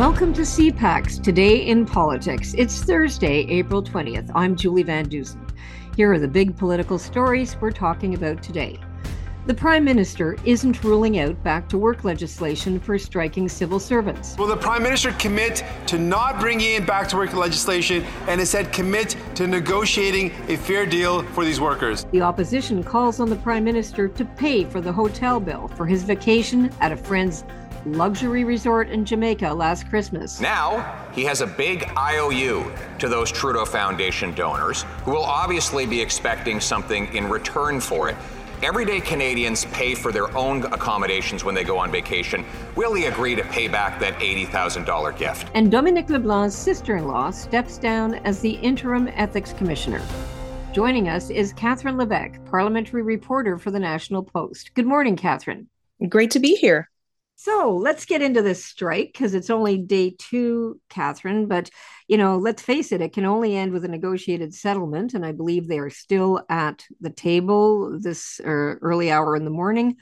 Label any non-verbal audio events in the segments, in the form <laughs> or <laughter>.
Welcome to CPAC's Today in Politics. It's Thursday, April 20th. I'm Julie Van Dusen. Here are the big political stories we're talking about today. The Prime Minister isn't ruling out back to work legislation for striking civil servants. Will the Prime Minister commit to not bringing in back to work legislation and instead commit to negotiating a fair deal for these workers? The opposition calls on the Prime Minister to pay for the hotel bill for his vacation at a friend's luxury resort in Jamaica last Christmas. Now, he has a big IOU to those Trudeau Foundation donors who will obviously be expecting something in return for it. Everyday Canadians pay for their own accommodations when they go on vacation. Will he agree to pay back that $80,000 gift? And Dominic LeBlanc's sister in law steps down as the interim ethics commissioner. Joining us is Catherine Levesque, parliamentary reporter for the National Post. Good morning, Catherine. Great to be here. So let's get into this strike because it's only day two, Catherine. But, you know, let's face it, it can only end with a negotiated settlement. And I believe they are still at the table this er, early hour in the morning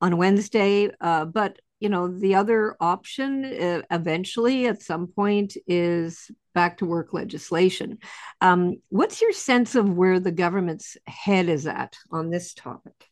on Wednesday. Uh, but, you know, the other option uh, eventually at some point is back to work legislation. Um, what's your sense of where the government's head is at on this topic?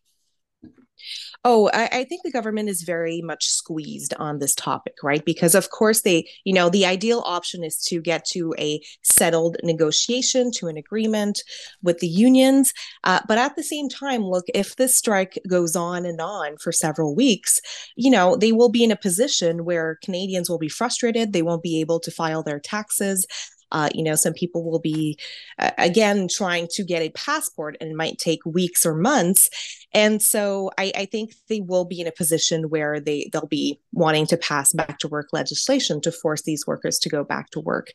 Oh, I, I, think the government is very much squeezed on this topic, right? Because, of course, they, you know, the ideal option is to get to a settled negotiation, to an agreement with the unions. Uh, but at the same time, look, if this strike goes on and on for several weeks, you know, they will be in a position where Canadians will be frustrated. They won't be able to file their taxes. Uh, you know, some people will be, uh, again, trying to get a passport and it might take weeks or months. And so I, I, think they will be in a position where they, they'll be wanting to pass back to work legislation to force these workers to go back to work.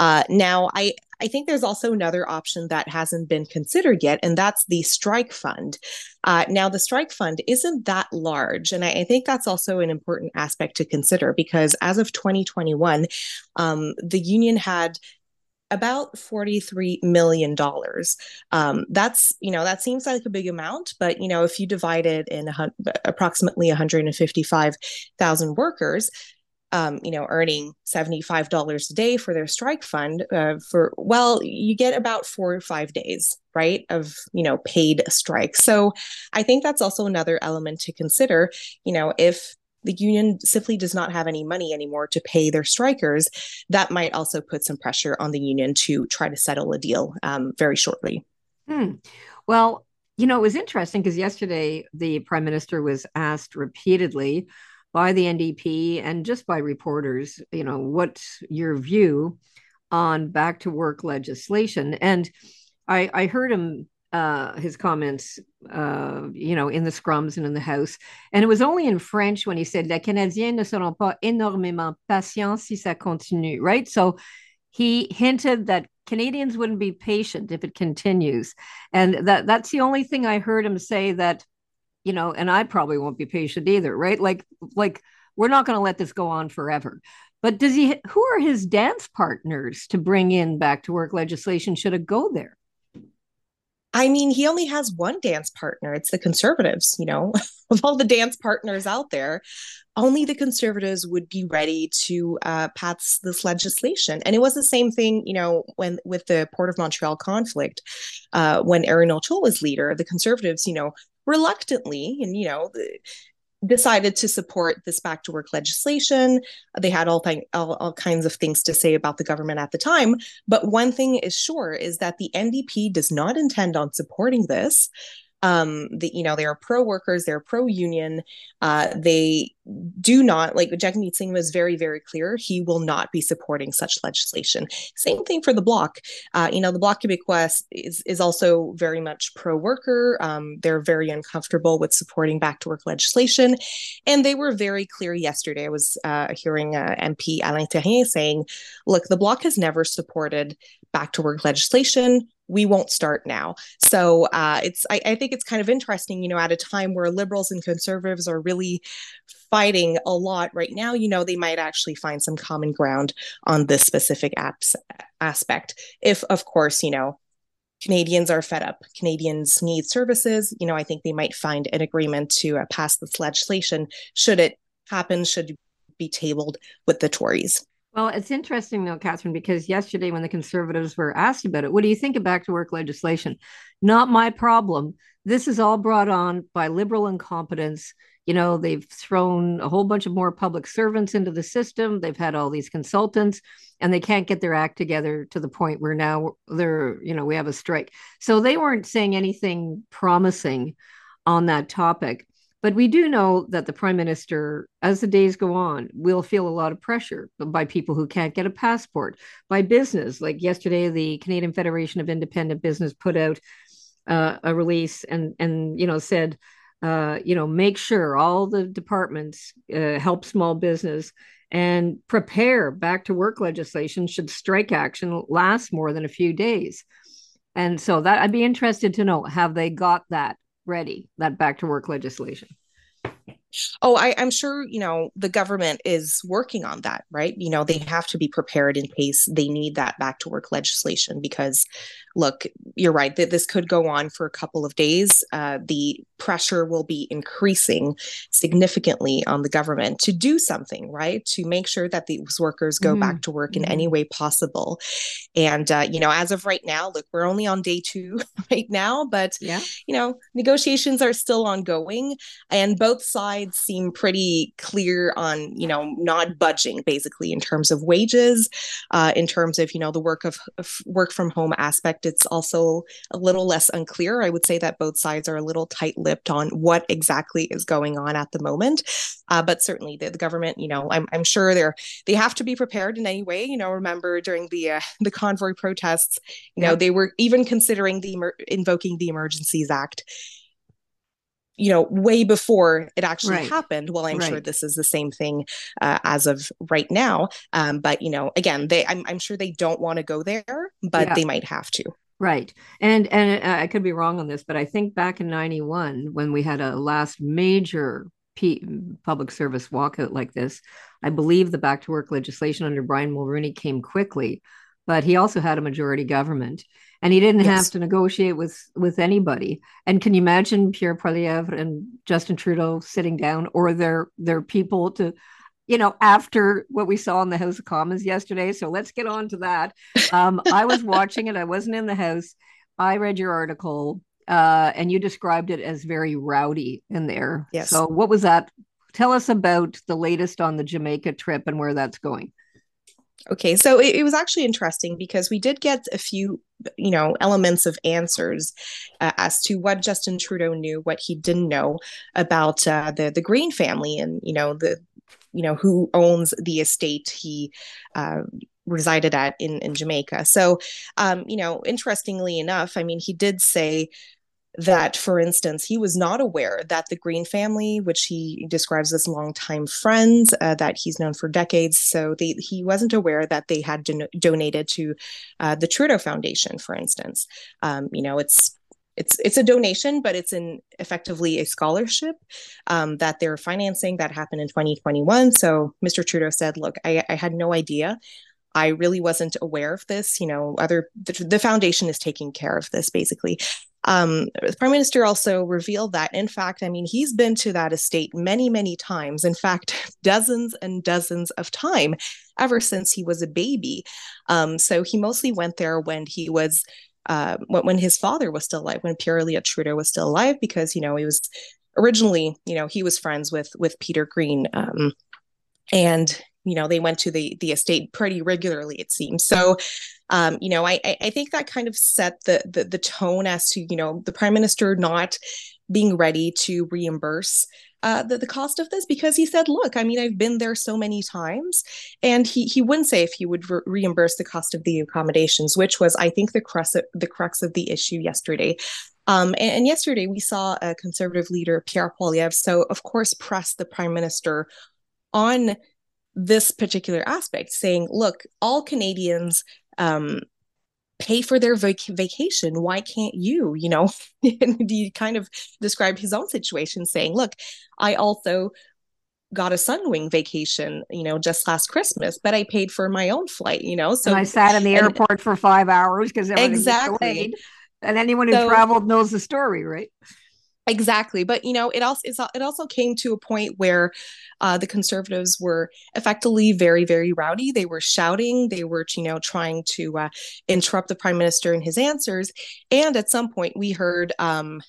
Uh, now, I, I think there's also another option that hasn't been considered yet, and that's the strike fund. Uh, now, the strike fund isn't that large, and I, I, think that's also an important aspect to consider because as of 2021, um, the union had about $43 million. Um, that's, you know, that seems like a big amount, but, you know, if you divide it in a, approximately 155,000 workers, um, you know, earning $75 a day for their strike fund uh, for, well, you get about four or five days, right, of, you know, paid strike. So I think that's also another element to consider, you know, if the union simply does not have any money anymore to pay their strikers, that might also put some pressure on the union to try to settle a deal um, very shortly. Hmm. Well, you know, it was interesting because yesterday the prime minister was asked repeatedly by the NDP and just by reporters, you know, what's your view on back to work legislation? And I, I heard him uh, his comments, uh, you know, in the scrums and in the House. And it was only in French when he said, Les Canadiens ne seront pas énormément patients si ça continue, right? So he hinted that Canadians wouldn't be patient if it continues. And that that's the only thing I heard him say that you know, and I probably won't be patient either, right? Like, like we're not going to let this go on forever. But does he? Who are his dance partners to bring in back to work legislation? Should it go there? I mean, he only has one dance partner. It's the conservatives, you know, <laughs> of all the dance partners out there, only the conservatives would be ready to uh, pass this legislation. And it was the same thing, you know, when with the Port of Montreal conflict, uh, when Erin O'Toole was leader, the conservatives, you know, reluctantly and you know decided to support this back to work legislation. They had all, th- all, all kinds of things to say about the government at the time. But one thing is sure is that the ndp does not intend on supporting this um the you know they are pro workers they're pro union uh they do not like Jagmeet Singh was very very clear he will not be supporting such legislation. Same thing for the bloc. Uh you know the bloc québécois is is also very much pro worker um they're very uncomfortable with supporting back to work legislation. And they were very clear yesterday. I was uh hearing uh, mp Alain Therrien saying look the bloc has never supported back to work legislation we won't start now. So uh, it's I, I, think it's kind of interesting, you know, at a time where liberals and conservatives are really fighting a lot right now, you know, they might actually find some common ground on this specific apps aspect. If, of course, you know, Canadians are fed up. Canadians need services. You know, I think they might find an agreement to uh, pass this legislation should it happen, should be tabled with the Tories. Well, it's interesting though, Catherine, because yesterday when the Conservatives were asked about it, what do you think of back to work legislation? Not my problem. This is all brought on by liberal incompetence. You know, they've thrown a whole bunch of more public servants into the system. They've had all these consultants and they can't get their act together to the point where now they're, you know, we have a strike. So they weren't saying anything promising on that topic. But we do know that the prime minister, as the days go on, will feel a lot of pressure by people who can't get a passport, by business. Like yesterday, the Canadian Federation of Independent Business put out uh, a release and and you know said, uh, you know, make sure all the departments uh, help small business and prepare back to work legislation should strike action last more than a few days. And so that I'd be interested to know have they got that ready, that back to work legislation? Oh, I, am sure, you know, the government is working on that, right? You know, they have to be prepared in case they need that back to work legislation because look, you're right that this could go on for a couple of days. Uh, the pressure will be increasing significantly on the government to do something, right? To make sure that these workers go mm-hmm. back to work in mm-hmm. any way possible. And, uh, you know, as of right now, look, we're only on day two <laughs> right now, but, yeah. you know, negotiations are still ongoing and both sides seem pretty clear on, you know, not budging basically in terms of wages, uh, in terms of, you know, the work of, of work from home aspect it's also a little less unclear. I would say that both sides are a little tight lipped on what exactly is going on at the moment. Uh, but certainly the, the, government, you know, I'm, I'm sure they're they have to be prepared in any way. You know, remember during the uh, <laughs> the convoy protests, you know, they were even considering the emer- invoking the Emergencies Act you know way before it actually right. happened well i'm right. sure this is the same thing uh, as of right now um, but you know again they i'm, I'm sure they don't want to go there but yeah. they might have to right and and uh, i could be wrong on this but i think back in 91 when we had a last major P- public service walkout like this i believe the back to work legislation under brian mulroney came quickly but he also had a majority government and he didn't yes. have to negotiate with with anybody. And can you imagine Pierre Poilievre and Justin Trudeau sitting down, or their their people to, you know, after what we saw in the House of Commons yesterday? So let's get on to that. Um, I was watching it. I wasn't in the house. I read your article, uh, and you described it as very rowdy in there. Yes. So what was that? Tell us about the latest on the Jamaica trip and where that's going. Okay, so it, it, was actually interesting because we did get a few, you know, elements of answers uh, as to what Justin Trudeau knew, what he didn't know about uh, the the Green family, and you know the, you know who owns the estate he uh, resided at in in Jamaica. So, um, you know, interestingly enough, I mean, he did say that, for instance, he was not aware that the Green family, which he describes as longtime friends uh, that he's known for decades, so they, he wasn't aware that they had don- donated to uh, the Trudeau Foundation, for instance. Um, you know, it's it's it's a donation, but it's in effectively a scholarship um, that they're financing that happened in 2021. So Mr. Trudeau said, "Look, I, I had no idea." I really wasn't aware of this. You know, other the, the, foundation is taking care of this basically. Um, the prime minister also revealed that, in fact, I mean, he's been to that estate many, many times. In fact, <laughs> dozens and dozens of time ever since he was a baby. Um, so he mostly went there when he was. Uh, when, his father was still alive, when Pierre Elliott Trudeau was still alive, because you know he was originally, you know, he was friends with with Peter Green, um, and you know they went to the the estate pretty regularly it seems so um, you know, I, I think that kind of set the, the the tone as to you know the prime minister not being ready to reimburse uh, the, the cost of this because he said, look, I mean, I've been there so many times. And he, he wouldn't say if he would re- reimburse the cost of the accommodations, which was, I think, the crux of, the crux of the issue yesterday. Um, and, and, yesterday we saw a conservative leader, Pierre Poilievre, so of course, press the prime minister on this particular aspect, saying, look, all Canadians um, pay for their vac- vacation. Why can't you? You know, <laughs> and he kind of described his own situation, saying, "Look, I also." got a sunwing vacation, you know, just last Christmas, but I paid for my own flight, you know. So and I sat in the and, airport for five hours because exactly. And anyone who so, traveled knows the story, right? Exactly, but you know, it also it also came to a point where uh, the conservatives were effectively very, very rowdy. They were shouting, they were, you know, trying to uh, interrupt the prime minister in his answers, and at some point, we heard. Um,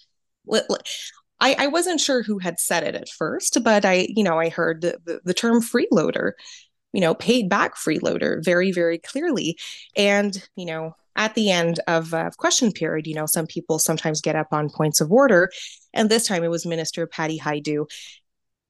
I, I wasn't sure who had said it at first, but I, you know, I heard the, the, the term freeloader, you know, paid back freeloader very, very clearly, and you know, at the end of uh, question period, you know, some people sometimes get up on points of order. And this time it was Minister Patty Hajdu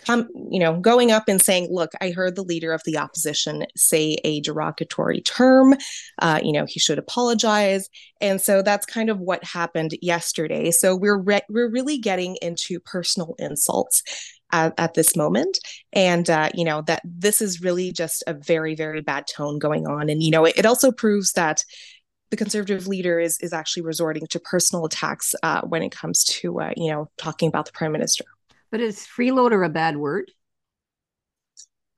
come, you know, going up and saying, look, I heard the leader of the opposition say a derogatory term. Uh, you know, he should apologize. And so that's kind of what happened yesterday. So we're re- we're really getting into personal insults. At, at, this moment and uh, you know that this is really just a very very bad tone going on and you know it, it also proves that the conservative leader is is actually resorting to personal attacks uh, when it comes to uh, you know talking about the prime minister. But is freeloader a bad word?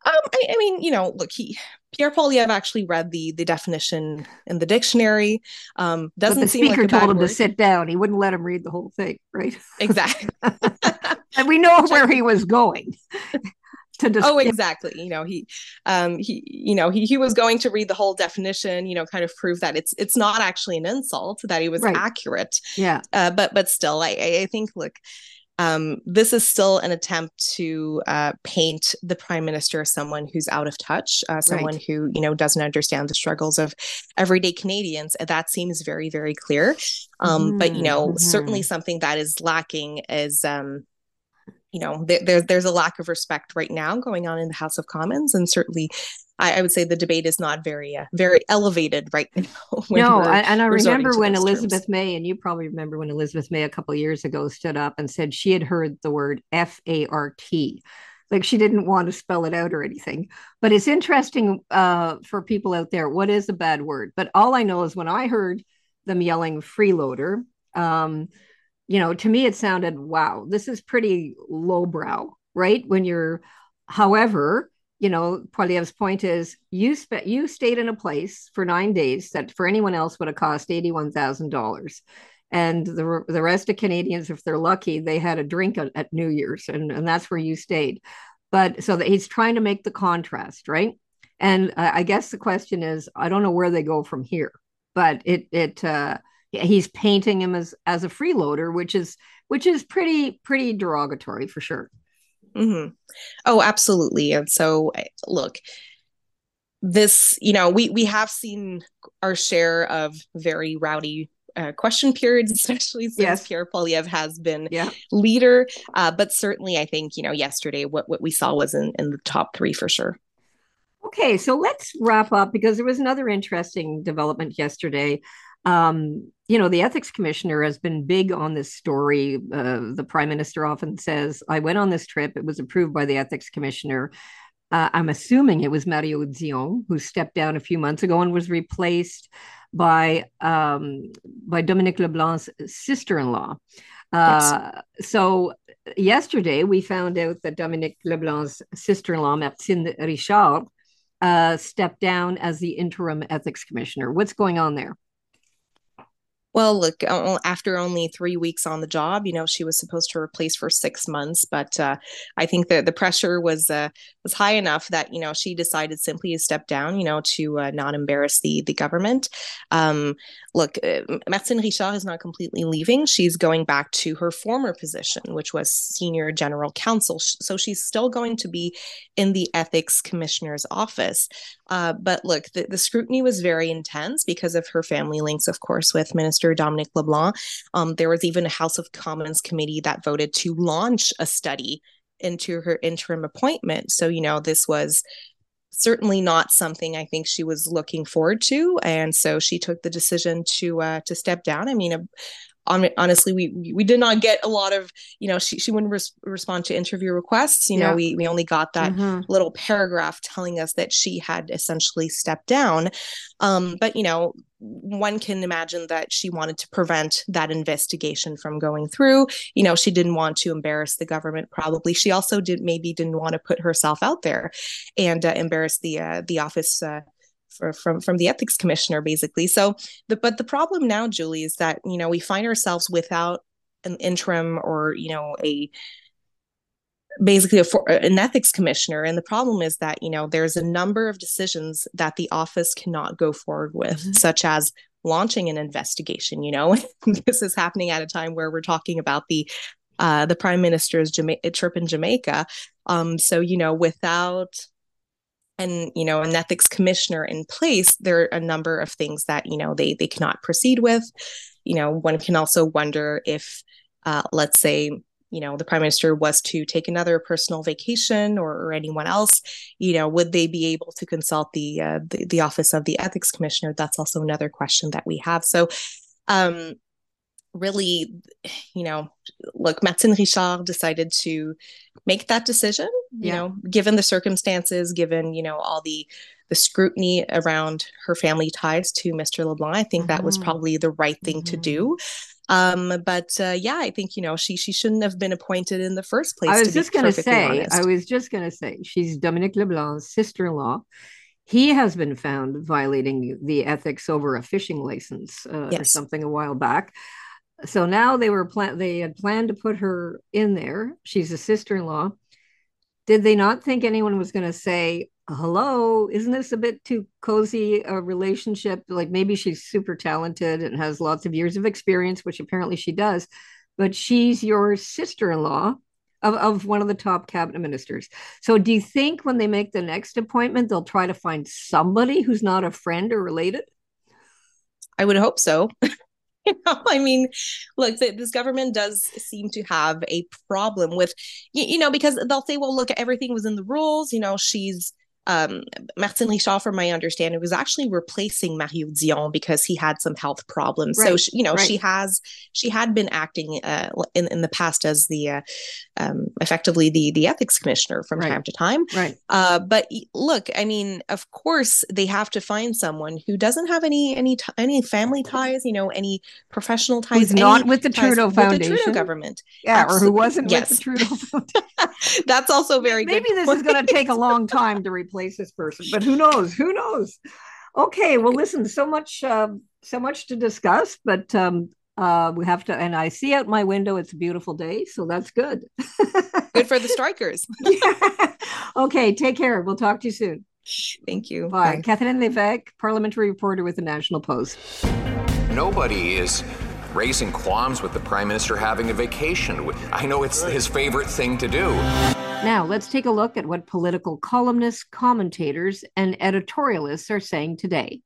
Um, I, I, mean, you know, look, he Pierre Poilievre actually read the the definition in the dictionary. Um, doesn't but the speaker like told him word. to sit down. He wouldn't let him read the whole thing, right? Exactly. <laughs> and we know <laughs> where he was going to dis- oh exactly you know he um he you know he, he was going to read the whole definition you know kind of prove that it's it's not actually an insult that he was right. accurate yeah uh, but but still i i think look um, this is still an attempt to uh, paint the prime minister as someone who's out of touch, uh, someone right. who you know doesn't understand the struggles of everyday Canadians. That seems very, very clear. Um, mm-hmm. But you know, mm-hmm. certainly something that is lacking is um, you know there, there's a lack of respect right now going on in the house of commons and certainly i, I would say the debate is not very uh, very elevated right <laughs> now no and i remember when elizabeth terms. may and you probably remember when elizabeth may a couple years ago stood up and said she had heard the word f-a-r-t like she didn't want to spell it out or anything. But it's interesting uh, for people out there what is a bad word? But all i know is when i heard them yelling freeloader um, you know, to me, it sounded, wow, this is pretty lowbrow, right? When you're, however, you know, Poilievre's point is you spent you stayed in a place for nine days that for anyone else would have cost eighty-one thousand dollars, and the the rest of Canadians, if they're lucky, they had a drink at, at New Year's, and and that's where you stayed. But so that he's trying to make the contrast, right? And uh, I guess the question is, I don't know where they go from here, but it it uh, he's painting him as as a freeloader, which is which is pretty pretty derogatory for sure. Mm-hmm. Oh, absolutely. And so, look, this you know we we have seen our share of very rowdy uh, question periods, <laughs> especially since yes. Pierre Poilievre has been yeah. leader. Uh, but certainly, I think you know yesterday what what we saw was in in the top three for sure. Okay, so let's wrap up because there was another interesting development yesterday um, you know, the ethics commissioner has been big on this story. Uh, the prime minister often says, I went on this trip, it was approved by the ethics commissioner. Uh, I'm assuming it was Mario Dion who stepped down a few months ago and was replaced by um, by Dominic LeBlanc's sister-in-law. Uh, yes. So yesterday we found out that Dominic LeBlanc's sister-in-law, Martine Richard, uh, stepped down as the interim ethics commissioner. What's going on there? Well, look, after only three weeks on the job, you know, she was supposed to replace for six months, but uh, I think that the pressure was uh, was high enough that you know she decided simply to step down, you know, to uh, not embarrass the the government. Um, look, uh, Martine Richard is not completely leaving; she's going back to her former position, which was senior general counsel. So she's still going to be in the ethics commissioner's office. Uh, but look, the, the, scrutiny was very intense because of her family links, of course, with Minister Dominic LeBlanc. Um, there was even a House of Commons committee that voted to launch a study into her interim appointment. So, you know, this was certainly not something I think she was looking forward to, and so she took the decision to uh, to step down. I mean, a, honestly we we did not get a lot of you know she, she wouldn't res- respond to interview requests you yeah. know we we only got that mm-hmm. little paragraph telling us that she had essentially stepped down um but you know one can imagine that she wanted to prevent that investigation from going through you know she didn't want to embarrass the government probably she also did maybe didn't want to put herself out there and uh, embarrass the uh, the office uh, for, from from the ethics commissioner basically. So the, but the problem now julie is that you know we find ourselves without an interim or you know a basically a for, an ethics commissioner. And the problem is that you know there's a number of decisions that the office cannot go forward with mm-hmm. such as launching an investigation you know <laughs> this is happening at a time where we're talking about the uh, the prime minister's Jama- trip in jamaica. Um, so you know without and you know an ethics commissioner in place there are a number of things that you know they they cannot proceed with. You know one can also wonder if uh, let's say you know the prime minister was to take another personal vacation or, or anyone else you know would they be able to consult the, uh, the, the office of the ethics commissioner? That's also another question that we have. So um really you know look Martine Richard decided to make that decision you yeah. know given the circumstances given you know all the the scrutiny around her family ties to Mr. LeBlanc I think mm-hmm. that was mm-hmm. probably the right thing mm-hmm. to do um, but uh, yeah, I think you know she she shouldn't have been appointed in the first place. I was just going to say, honest. I was just going to say, she's Dominic LeBlanc's sister-in-law. He has been found violating the ethics over a fishing license uh, yes. or something a while back. So now they were plan they had planned to put her in there. She's a sister-in-law. Did they not think anyone was going to say, hello isn't this a bit too cozy a relationship like maybe she's super talented and has lots of years of experience which apparently she does but she's your sister-in-law of, of one of the top cabinet ministers so do you think when they make the next appointment they'll try to find somebody who's not a friend or related i would hope so <laughs> <laughs> you know i mean look this government does seem to have a problem with you know because they'll say well look everything was in the rules you know she's um, Martine Richard, from my understanding, was actually replacing Mario Dion because he had some health problems. Right. So she, you know, right. she has she had been acting uh, in in the past as the uh, um, effectively the the ethics commissioner from right. time to time. Right. Uh, but look, I mean, of course, they have to find someone who doesn't have any any t- any family ties, you know, any professional ties, Who's not with the Trudeau Foundation, the Trudeau government, yeah, Absolutely. or who wasn't yes. with the Trudeau <laughs> Foundation. That's also very maybe this is going to take a long time to replace <laughs> replace this person, but who knows? Who knows? Okay, well, listen, so much, uh, so much to discuss, but um, uh, we have to. And I see out my window; it's a beautiful day, so that's good. <laughs> good for the strikers. yeah. <laughs> Okay, take care. We'll talk to you soon. Thank you. Bye. Bye. Catherine Lévesque, parliamentary reporter with the National Post. Nobody is raising qualms with the prime minister having a vacation. I know it's his favorite thing to do. Now, let's take a look at what political columnists, commentators, and editorialists are saying today.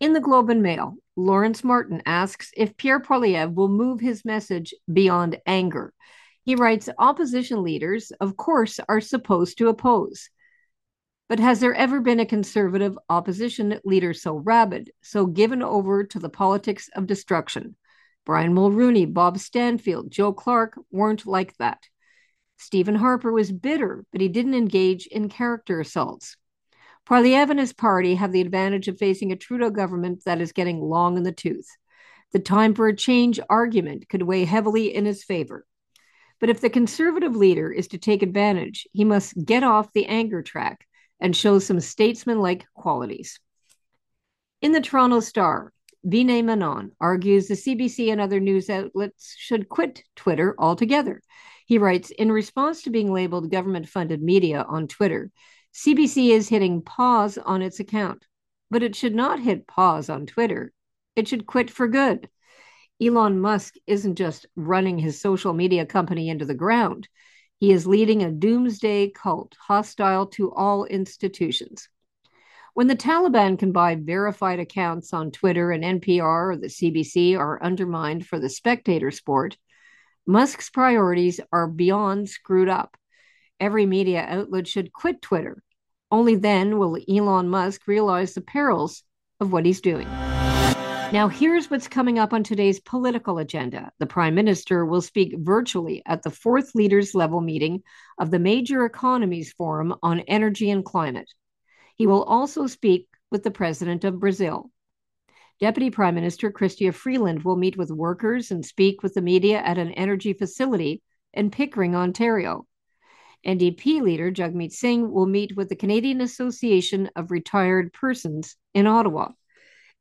In the Globe and Mail, Lawrence Martin asks if Pierre Poilievre will move his message beyond anger. He writes Opposition leaders, of course, are supposed to oppose. But has there ever been a conservative opposition leader so rabid, so given over to the politics of destruction? Brian Mulroney, Bob Stanfield, Joe Clark weren't like that. Stephen Harper was bitter, but he didn't engage in character assaults. Poilievre and his party have the advantage of facing a Trudeau government that is getting long in the tooth. The time for a change argument could weigh heavily in his favor. But if the conservative leader is to take advantage, he must get off the anger track and show some statesmanlike qualities. In the Toronto Star, Vinay Menon argues the CBC and other news outlets should quit Twitter altogether he writes In response to being labeled government funded media on Twitter, CBC is hitting pause on its account, but it should not hit pause on Twitter. It should quit for good. Elon Musk isn't just running his social media company into the ground, he is leading a doomsday cult hostile to all institutions. When the Taliban can buy verified accounts on Twitter and NPR or the CBC are undermined for the spectator sport, Musk's priorities are beyond screwed up. Every media outlet should quit Twitter. Only then will Elon Musk realize the perils of what he's doing. Now, here's what's coming up on today's political agenda. The Prime Minister will speak virtually at the fourth leaders level meeting of the Major Economies Forum on Energy and Climate. He will also speak with the President of Brazil. Deputy Prime Minister Chrystia Freeland will meet with workers and speak with the media at an energy facility in Pickering, Ontario. NDP leader Jagmeet Singh will meet with the Canadian Association of Retired Persons in Ottawa.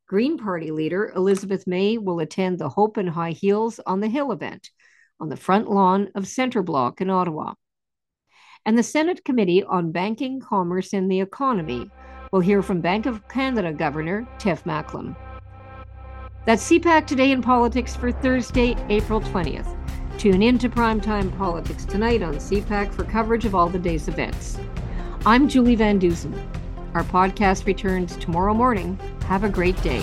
Green Party leader Elizabeth May will attend the Hope and High Heels on the Hill event. on the front lawn of Centre Block in Ottawa. And the Senate Committee on Banking, Commerce, and the Economy will hear from Bank of Canada Governor Tiff Macklem. That's CPAC Today in Politics for Thursday, April 20th. Tune in to Primetime Politics tonight on CPAC for coverage of all the day's events. I'm Julie Van Dusen. Our podcast returns tomorrow morning. Have a great day.